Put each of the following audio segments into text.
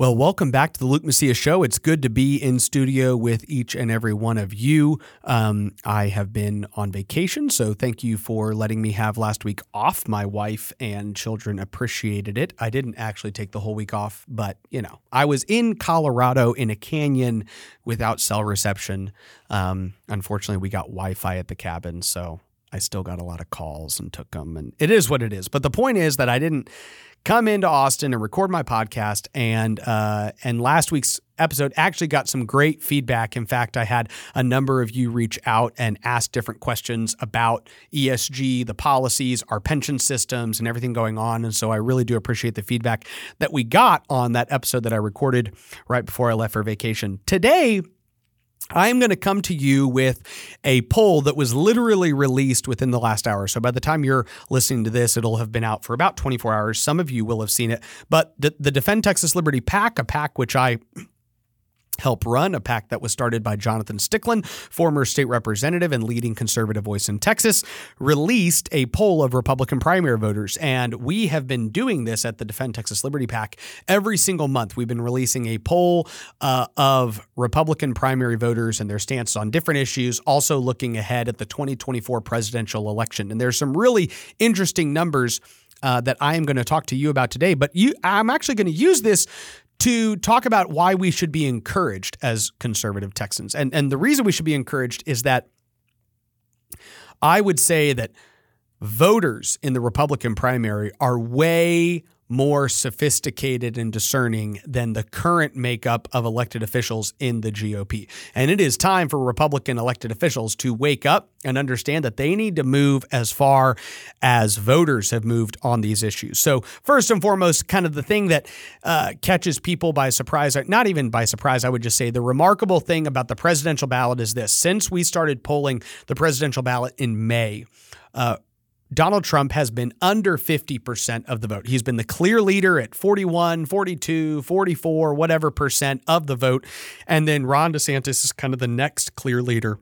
Well, welcome back to the Luke Macias Show. It's good to be in studio with each and every one of you. Um, I have been on vacation, so thank you for letting me have last week off. My wife and children appreciated it. I didn't actually take the whole week off, but you know, I was in Colorado in a canyon without cell reception. Um, unfortunately, we got Wi Fi at the cabin, so I still got a lot of calls and took them, and it is what it is. But the point is that I didn't come into Austin and record my podcast. And uh, and last week's episode actually got some great feedback. In fact, I had a number of you reach out and ask different questions about ESG, the policies, our pension systems, and everything going on. And so I really do appreciate the feedback that we got on that episode that I recorded right before I left for vacation. Today, I'm going to come to you with a poll that was literally released within the last hour. So by the time you're listening to this, it'll have been out for about 24 hours. Some of you will have seen it. But the, the Defend Texas Liberty PAC, a PAC which I help run, a PAC that was started by Jonathan Stickland, former state representative and leading conservative voice in Texas, released a poll of Republican primary voters. And we have been doing this at the Defend Texas Liberty PAC every single month. We've been releasing a poll uh, of Republican primary voters and their stance on different issues, also looking ahead at the 2024 presidential election. And there's some really interesting numbers uh, that I am going to talk to you about today. But you, I'm actually going to use this to talk about why we should be encouraged as conservative Texans. And, and the reason we should be encouraged is that I would say that voters in the Republican primary are way more sophisticated and discerning than the current makeup of elected officials in the GOP. And it is time for Republican elected officials to wake up and understand that they need to move as far as voters have moved on these issues. So, first and foremost, kind of the thing that uh, catches people by surprise, not even by surprise, I would just say the remarkable thing about the presidential ballot is this since we started polling the presidential ballot in May, uh, Donald Trump has been under 50% of the vote. He's been the clear leader at 41, 42, 44, whatever percent of the vote. And then Ron DeSantis is kind of the next clear leader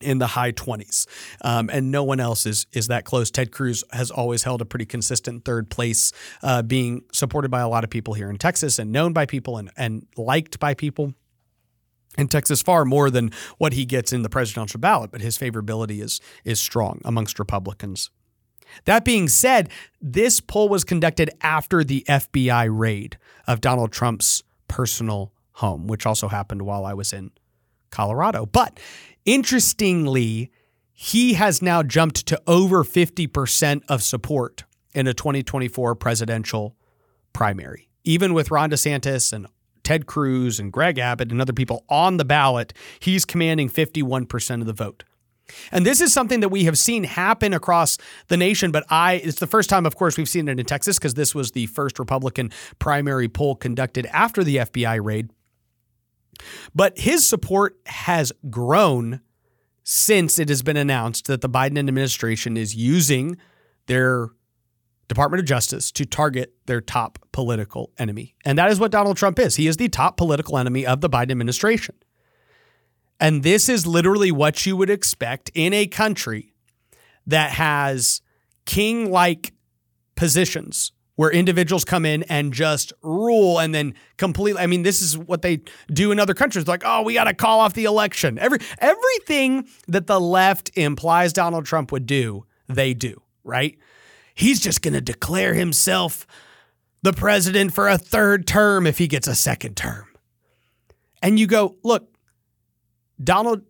in the high 20s. Um, and no one else is is that close. Ted Cruz has always held a pretty consistent third place, uh, being supported by a lot of people here in Texas and known by people and, and liked by people in Texas far more than what he gets in the presidential ballot, but his favorability is is strong amongst Republicans. That being said, this poll was conducted after the FBI raid of Donald Trump's personal home, which also happened while I was in Colorado. But interestingly, he has now jumped to over 50% of support in a 2024 presidential primary. Even with Ron DeSantis and Ted Cruz and Greg Abbott and other people on the ballot, he's commanding 51% of the vote. And this is something that we have seen happen across the nation, but I it's the first time of course we've seen it in Texas because this was the first Republican primary poll conducted after the FBI raid. But his support has grown since it has been announced that the Biden administration is using their Department of Justice to target their top political enemy. And that is what Donald Trump is. He is the top political enemy of the Biden administration. And this is literally what you would expect in a country that has king like positions where individuals come in and just rule and then completely I mean this is what they do in other countries like oh we got to call off the election every everything that the left implies Donald Trump would do they do right he's just going to declare himself the president for a third term if he gets a second term. And you go, look, Donald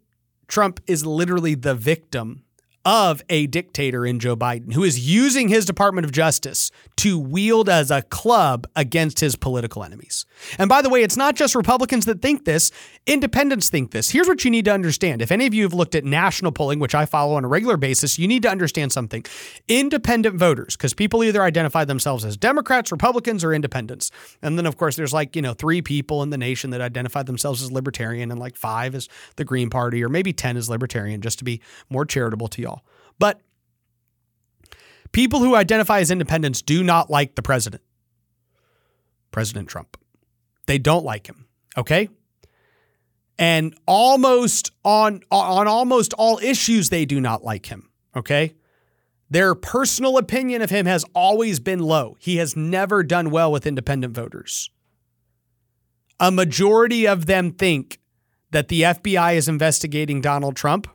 Trump is literally the victim of a dictator in Joe Biden who is using his Department of Justice to wield as a club against his political enemies. And by the way, it's not just Republicans that think this, independents think this. Here's what you need to understand. If any of you have looked at national polling, which I follow on a regular basis, you need to understand something. Independent voters, because people either identify themselves as Democrats, Republicans, or independents. And then, of course, there's like, you know, three people in the nation that identify themselves as libertarian, and like five is the Green Party, or maybe 10 is libertarian, just to be more charitable to y'all. But People who identify as independents do not like the president, President Trump. They don't like him. Okay. And almost on on almost all issues, they do not like him. Okay. Their personal opinion of him has always been low. He has never done well with independent voters. A majority of them think that the FBI is investigating Donald Trump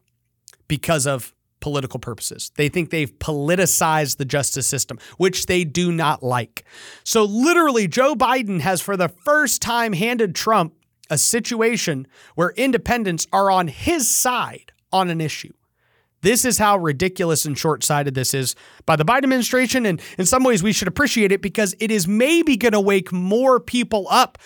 because of political purposes. They think they've politicized the justice system, which they do not like. So, literally, Joe Biden has for the first time handed Trump a situation where independents are on his side on an issue. This is how ridiculous and short sighted this is by the Biden administration. And in some ways, we should appreciate it because it is maybe going to wake more people up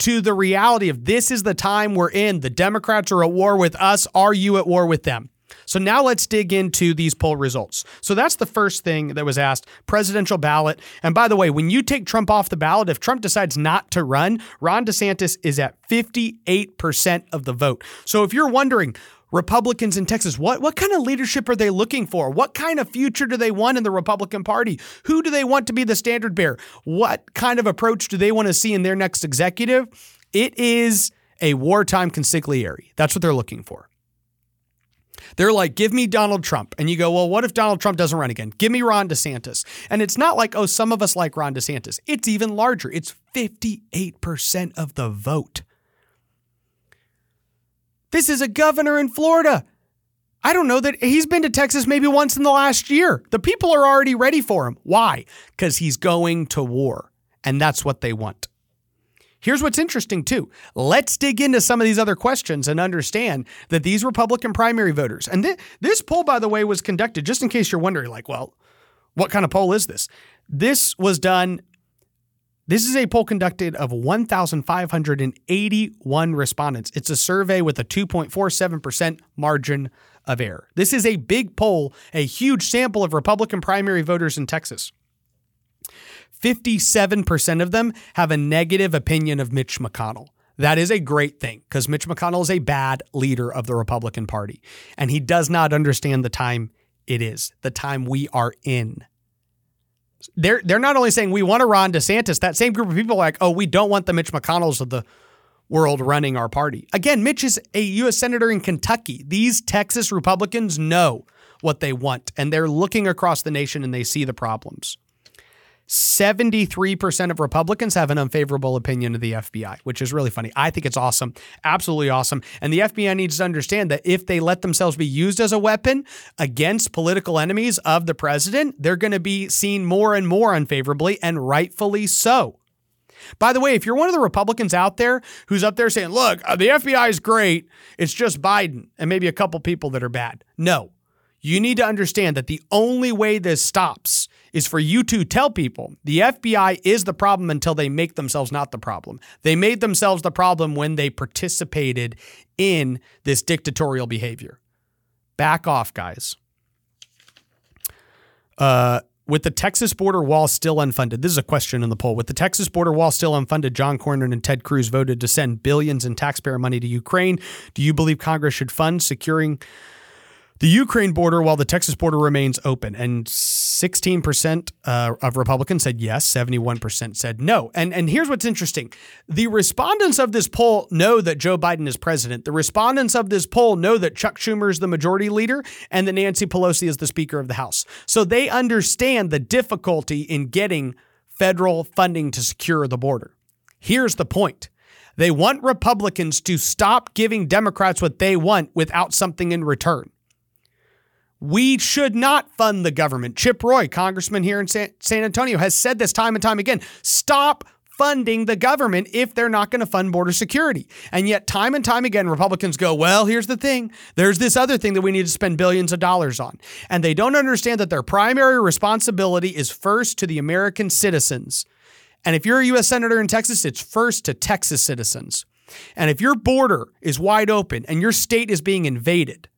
to the reality of this is the time we're in. The Democrats are at war with us. Are you at war with them? So now let's dig into these poll results. So that's the first thing that was asked presidential ballot. And by the way, when you take Trump off the ballot, if Trump decides not to run, Ron DeSantis is at 58% of the vote. So if you're wondering, Republicans in Texas. What what kind of leadership are they looking for? What kind of future do they want in the Republican Party? Who do they want to be the standard bearer? What kind of approach do they want to see in their next executive? It is a wartime consigliere. That's what they're looking for. They're like, give me Donald Trump. And you go, well, what if Donald Trump doesn't run again? Give me Ron DeSantis. And it's not like, oh, some of us like Ron DeSantis. It's even larger. It's 58% of the vote. This is a governor in Florida. I don't know that he's been to Texas maybe once in the last year. The people are already ready for him. Why? Because he's going to war, and that's what they want. Here's what's interesting, too. Let's dig into some of these other questions and understand that these Republican primary voters, and th- this poll, by the way, was conducted just in case you're wondering, like, well, what kind of poll is this? This was done this is a poll conducted of 1,581 respondents. It's a survey with a 2.47% margin of error. This is a big poll, a huge sample of Republican primary voters in Texas. 57% of them have a negative opinion of Mitch McConnell. That is a great thing because Mitch McConnell is a bad leader of the Republican Party, and he does not understand the time it is, the time we are in they're they're not only saying we want a Ron DeSantis, that same group of people are like, oh, we don't want the Mitch McConnells of the world running our party. Again, Mitch is a U.S. Senator in Kentucky. These Texas Republicans know what they want, and they're looking across the nation and they see the problems. 73% of Republicans have an unfavorable opinion of the FBI, which is really funny. I think it's awesome. Absolutely awesome. And the FBI needs to understand that if they let themselves be used as a weapon against political enemies of the president, they're going to be seen more and more unfavorably, and rightfully so. By the way, if you're one of the Republicans out there who's up there saying, look, uh, the FBI is great, it's just Biden and maybe a couple people that are bad. No, you need to understand that the only way this stops is for you to tell people the FBI is the problem until they make themselves not the problem. They made themselves the problem when they participated in this dictatorial behavior. Back off, guys. Uh, with the Texas border wall still unfunded, this is a question in the poll. With the Texas border wall still unfunded, John Cornyn and Ted Cruz voted to send billions in taxpayer money to Ukraine. Do you believe Congress should fund securing the Ukraine border while the Texas border remains open. And 16% uh, of Republicans said yes, 71% said no. And, and here's what's interesting the respondents of this poll know that Joe Biden is president. The respondents of this poll know that Chuck Schumer is the majority leader and that Nancy Pelosi is the Speaker of the House. So they understand the difficulty in getting federal funding to secure the border. Here's the point. They want Republicans to stop giving Democrats what they want without something in return. We should not fund the government. Chip Roy, congressman here in San, Antonio, has said this time and time again. Stop funding the government if they're not going to fund border security. And yet, time and time again, Republicans go, well, here's the thing. There's this other thing that we need to spend billions of dollars on. And they don't understand that their primary responsibility is first to the American citizens. And if you're a U.S. Senator in Texas, it's first to Texas citizens. And if your border is wide open and your state is being invaded,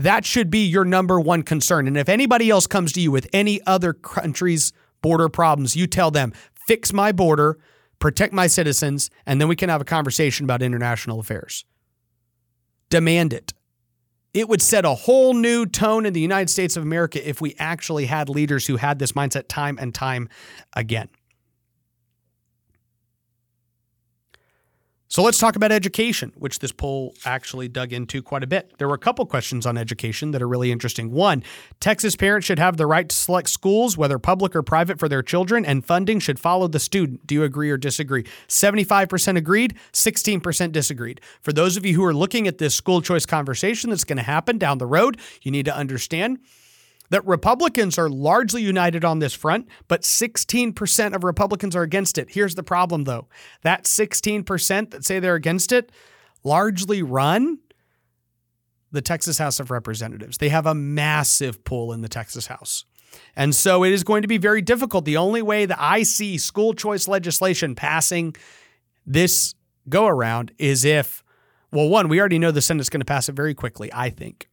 that should be your number one concern. And if anybody else comes to you with any other country's border problems, you tell them, fix my border, protect my citizens, and then we can have a conversation about international affairs. Demand it. it would set a whole new tone in the United States of America if we actually had leaders who had this mindset time and time again. So let's talk about education, which this poll actually dug into quite a bit. There were a couple questions on education that are really interesting. One, Texas parents should have the right to select schools, whether public or private, for their children, and funding should follow the student. Do you agree or disagree? 75% agreed, 16% disagreed. For those of you who are looking at this school choice conversation that's going to happen down the road, you need to understand that Republicans are largely united on this front, but 16% of Republicans are against it. Here's the problem, though that 16% that say they're against it largely run the Texas House of Representatives. They have a massive pull in the Texas House. And so it is going to be very difficult. The only way that I see school choice legislation passing this go around is if, well, one, we already know the Senate's going to pass it very quickly, I think.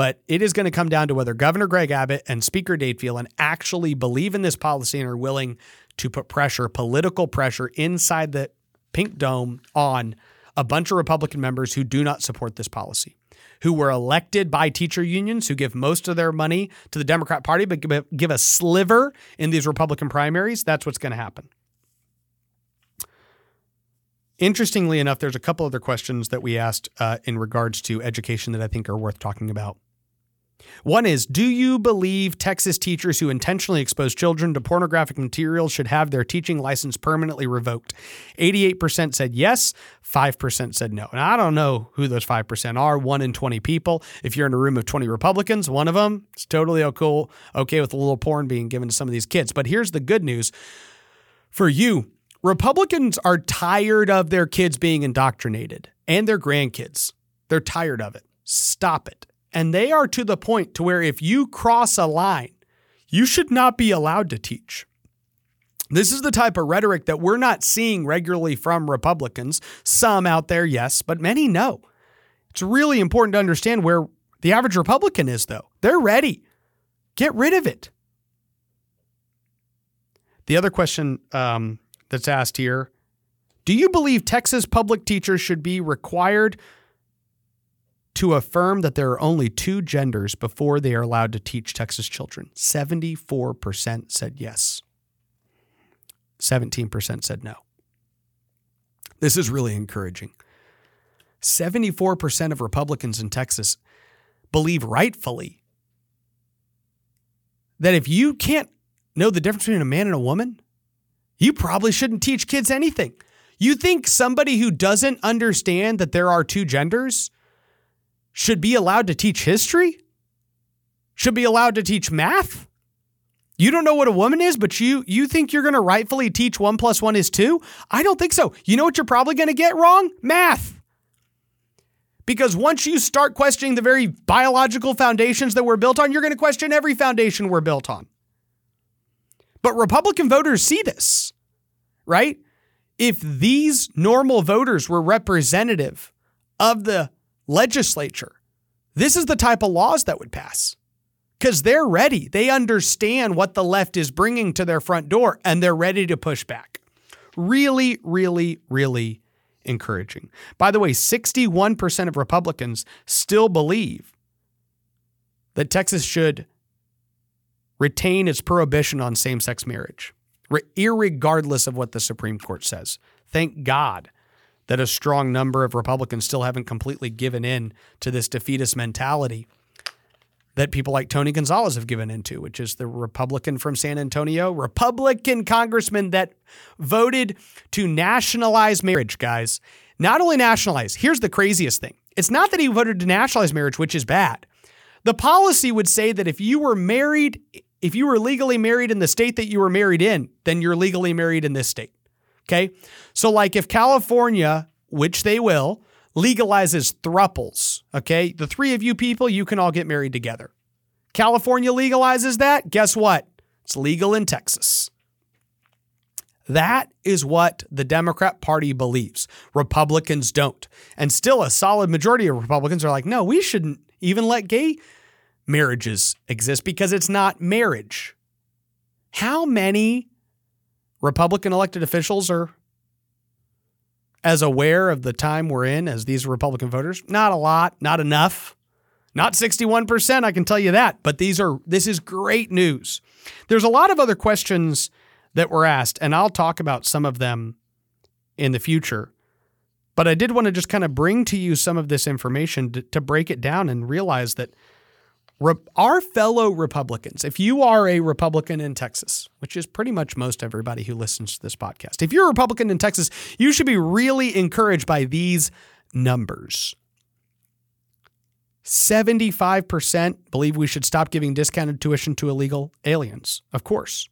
But it is going to come down to whether Governor Greg Abbott and Speaker Dade Phelan actually believe in this policy and are willing to put pressure, political pressure, inside the Pink Dome on a bunch of Republican members who do not support this policy, who were elected by teacher unions, who give most of their money to the Democrat Party, but give a sliver in these Republican primaries. That's what's going to happen. Interestingly enough, there's a couple other questions that we asked uh, in regards to education that I think are worth talking about. One is Do you believe Texas teachers who intentionally expose children to pornographic material should have their teaching license permanently revoked? 88% said yes, 5% said no. And I don't know who those 5% are, one in 20 people. If you're in a room of 20 Republicans, one of them is totally cool, okay with a little porn being given to some of these kids. But here's the good news for you Republicans are tired of their kids being indoctrinated and their grandkids. They're tired of it. Stop it. And they are to the point to where if you cross a line, you should not be allowed to teach. This is the type of rhetoric that we're not seeing regularly from Republicans. Some out there, yes, but many no. It's really important to understand where the average Republican is, though. They're ready. Get rid of it. The other question um, that's asked here Do you believe Texas public teachers should be required to affirm that there are only two genders before they are allowed to teach Texas children. 74% said yes. 17% said no. This is really encouraging. 74% of Republicans in Texas believe rightfully that if you can't know the difference between a man and a woman, you probably shouldn't teach kids anything. You think somebody who doesn't understand that there are two genders should be allowed to teach history? Should be allowed to teach math? You don't know what a woman is, but you you think you're going to rightfully teach 1 plus 1 is 2? I don't think so. You know what you're probably going to get wrong? Math. Because once you start questioning the very biological foundations that we're built on, you're going to question every foundation we're built on. But Republican voters see this, right? If these normal voters were representative of the legislature, this is the type of laws that would pass because they're ready. They understand what the left is bringing to their front door and they're ready to push back. Really, really, really encouraging. By the way, 61% of Republicans still believe that Texas should retain its prohibition on same sex marriage, regardless of what the Supreme Court says. Thank God that a strong number of Republicans still haven't completely given in to this defeatist mentality that people like Tony Gonzales have given into, which is the Republican from San Antonio, Republican congressman that voted to nationalize marriage, guys. Not only nationalize, here's the craziest thing it's not that he voted to nationalize marriage, which is bad. The policy would say that if you were married, if you were legally married in the state that you were married in, then you're legally married in this state. Okay. So, like if California, which they will, legalizes thruples, okay, the three of you people, you can all get married together. California legalizes that. Guess what? It's legal in Texas. That is what the Democrat Party believes. Republicans don't. And still, a solid majority of Republicans are like, no, we shouldn't even let gay marriages exist because it's not marriage. How many Republican elected officials are as aware of the time we're in as these Republican voters? Not a lot, not enough. Not 61%, I can tell you that, but these are this is great news. There's a lot of other questions that were asked and I'll talk about some of them in the future. But I did want to just kind of bring to you some of this information to, to break it down and realize that re- our fellow Republicans, if you are a Republican in Texas, which is pretty much most everybody who listens to this podcast, if you're a Republican in Texas, you should be really encouraged by these numbers. 75% believe we should stop giving discounted tuition to illegal aliens. Of course.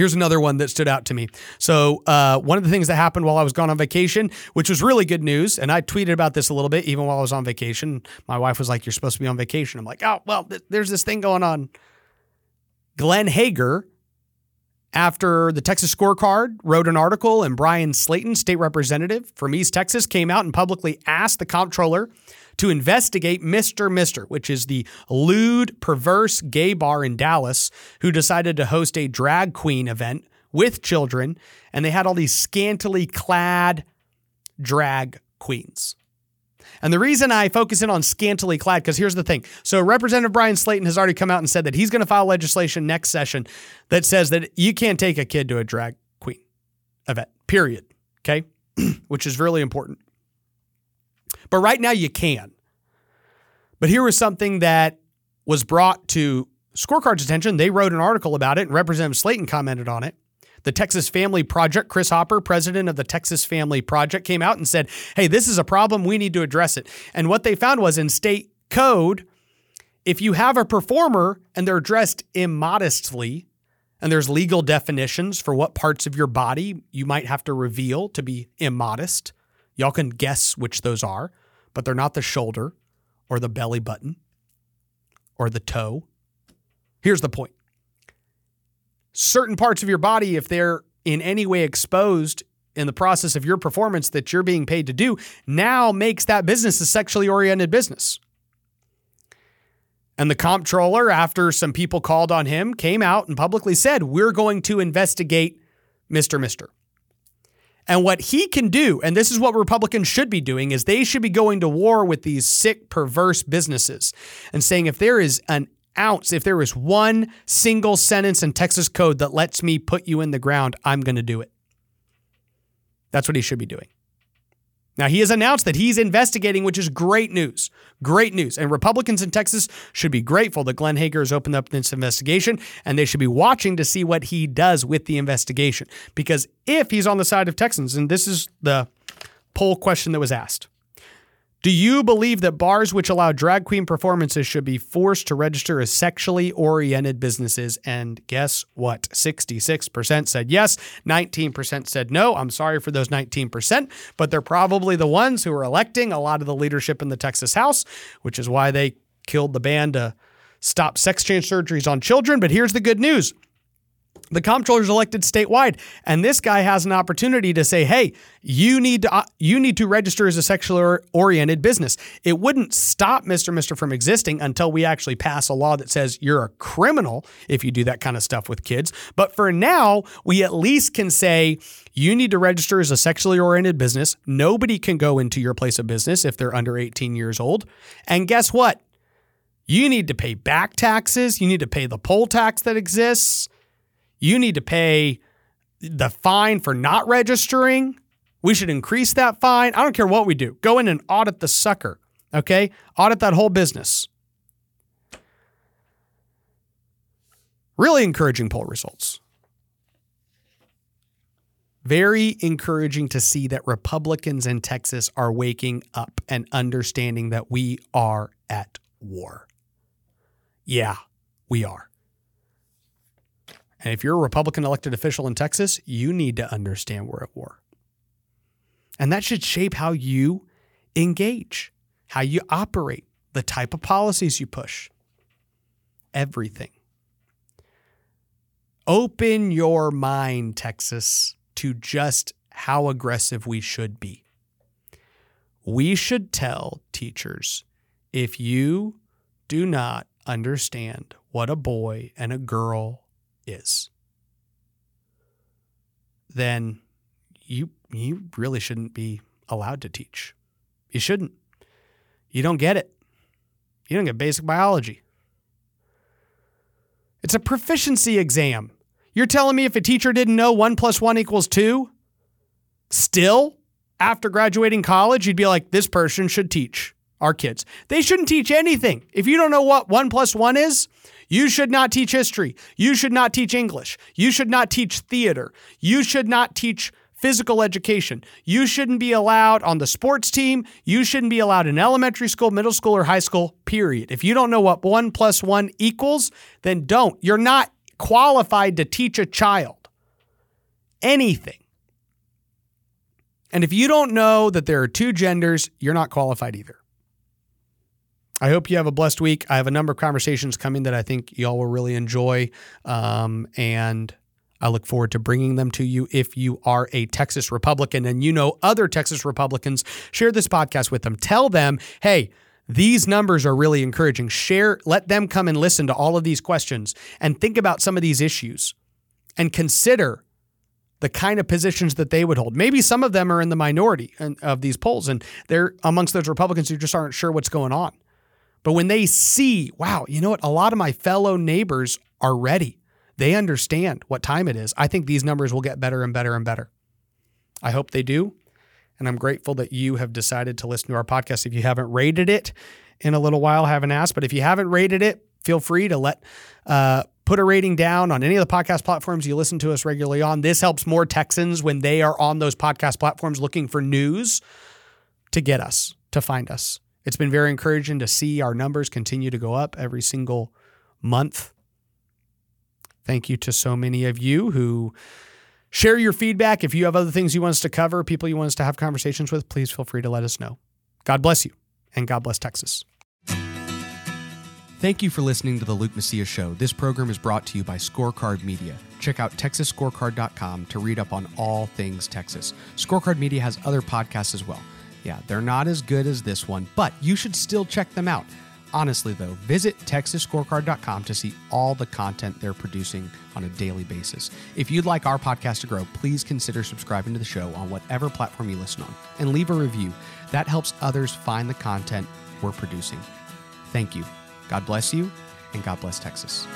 Here's another one that stood out to me. So, uh, one of the things that happened while I was gone on vacation, which was really good news, and I tweeted about this a little bit even while I was on vacation. My wife was like, You're supposed to be on vacation. I'm like, Oh, well, th- there's this thing going on. Glenn Hegar, after the Texas scorecard, wrote an article, and Bryan Slaton, state representative from East Texas, came out and publicly asked the comptroller to investigate Mr. Mister, which is the lewd, perverse gay bar in Dallas, who decided to host a drag queen event with children, and they had all these scantily clad drag queens. And the reason I focus in on scantily clad, because here's the thing. So, Representative Bryan Slaton has already come out and said that he's going to file legislation next session that says that you can't take a kid to a drag queen event, period. Okay. Which is really important. But right now you can. But here was something that was brought to Scorecard's attention. They wrote an article about it, and Representative Slaton commented on it. The Texas Family Project, Chris Hopper, president of the Texas Family Project, came out and said, Hey, this is a problem. We need to address it. And what they found was in state code, if you have a performer and they're dressed immodestly, and there's legal definitions for what parts of your body you might have to reveal to be immodest. Y'all can guess which those are, but they're not the shoulder or the belly button or the toe. Here's the point certain parts of your body, if they're in any way exposed in the process of your performance that you're being paid to do, now makes that business a sexually oriented business. And the comptroller, after some people called on him, came out and publicly said, We're going to investigate Mr. Mister. And what he can do, and this is what Republicans should be doing, is they should be going to war with these sick, perverse businesses and saying if there is an ounce, if there is one single sentence in Texas code that lets me put you in the ground, I'm going to do it. That's what he should be doing. Now, he has announced that he's investigating, which is great news. Great news. And Republicans in Texas should be grateful that Glenn Hegar has opened up this investigation, and they should be watching to see what he does with the investigation. Because if he's on the side of Texans, and this is the poll question that was asked do you believe that bars which allow drag queen performances should be forced to register as sexually oriented businesses? And guess what? 66% said yes, 19% said no. I'm sorry for those 19%, but they're probably the ones who are electing a lot of the leadership in the Texas House, which is why they killed the ban to stop sex change surgeries on children. But here's the good news the comptroller is elected statewide and this guy has an opportunity to say hey you need to uh, you need to register as a sexually oriented business. It wouldn't stop mr mister from existing until we actually pass a law that says you're a criminal if you do that kind of stuff with kids. But for now we at least can say you need to register as a sexually oriented business. Nobody can go into your place of business if they're under 18 years old. And guess what? You need to pay back taxes. You need to pay the poll tax that exists you need to pay the fine for not registering. We should increase that fine. I don't care what we do. Go in and audit the sucker. Okay? Audit that whole business. Really encouraging poll results. Very encouraging to see that Republicans in Texas are waking up and understanding that we are at war. Yeah, we are. And if you're a Republican elected official in Texas, you need to understand we're at war. And that should shape how you engage, how you operate, the type of policies you push, everything. Open your mind, Texas, to just how aggressive we should be. We should tell teachers if you do not understand what a boy and a girl is, then you you really shouldn't be allowed to teach. You shouldn't. You don't get it. You don't get basic biology. It's a proficiency exam. You're telling me if a teacher didn't know one plus one equals two, still, after graduating college, you'd be like, this person should teach our kids. They shouldn't teach anything. If you don't know what one plus one is, you should not teach history. You should not teach English. You should not teach theater. You should not teach physical education. You shouldn't be allowed on the sports team. You shouldn't be allowed in elementary school, middle school, or high school, period. If you don't know what one plus one equals, then don't. You're not qualified to teach a child anything. And if you don't know that there are two genders, you're not qualified either. I hope you have a blessed week. I have a number of conversations coming that I think y'all will really enjoy. Um, and I look forward to bringing them to you. If you are a Texas Republican and you know other Texas Republicans, share this podcast with them. Tell them, hey, these numbers are really encouraging. Share, let them come and listen to all of these questions and think about some of these issues and consider the kind of positions that they would hold. Maybe some of them are in the minority of these polls and they're amongst those Republicans who just aren't sure what's going on. But when they see, wow, you know what? A lot of my fellow neighbors are ready. They understand what time it is. I think these numbers will get better and better and better. I hope they do. And I'm grateful that you have decided to listen to our podcast. If you haven't rated it in a little while, haven't asked, but if you haven't rated it, feel free to let uh, put a rating down on any of the podcast platforms you listen to us regularly on. This helps more Texans when they are on those podcast platforms looking for news to get us, to find us. It's been very encouraging to see our numbers continue to go up every single month. Thank you to so many of you who share your feedback. If you have other things you want us to cover, people you want us to have conversations with, please feel free to let us know. God bless you, and God bless Texas. Thank you for listening to the Luke Macias Show. This program is brought to you by Scorecard Media. Check out TexasScorecard.com to read up on all things Texas. Scorecard Media has other podcasts as well. Yeah, they're not as good as this one, but you should still check them out. Honestly, though, visit TexasScorecard.com to see all the content they're producing on a daily basis. If you'd like our podcast to grow, please consider subscribing to the show on whatever platform you listen on and leave a review. That helps others find the content we're producing. Thank you. God bless you, and God bless Texas.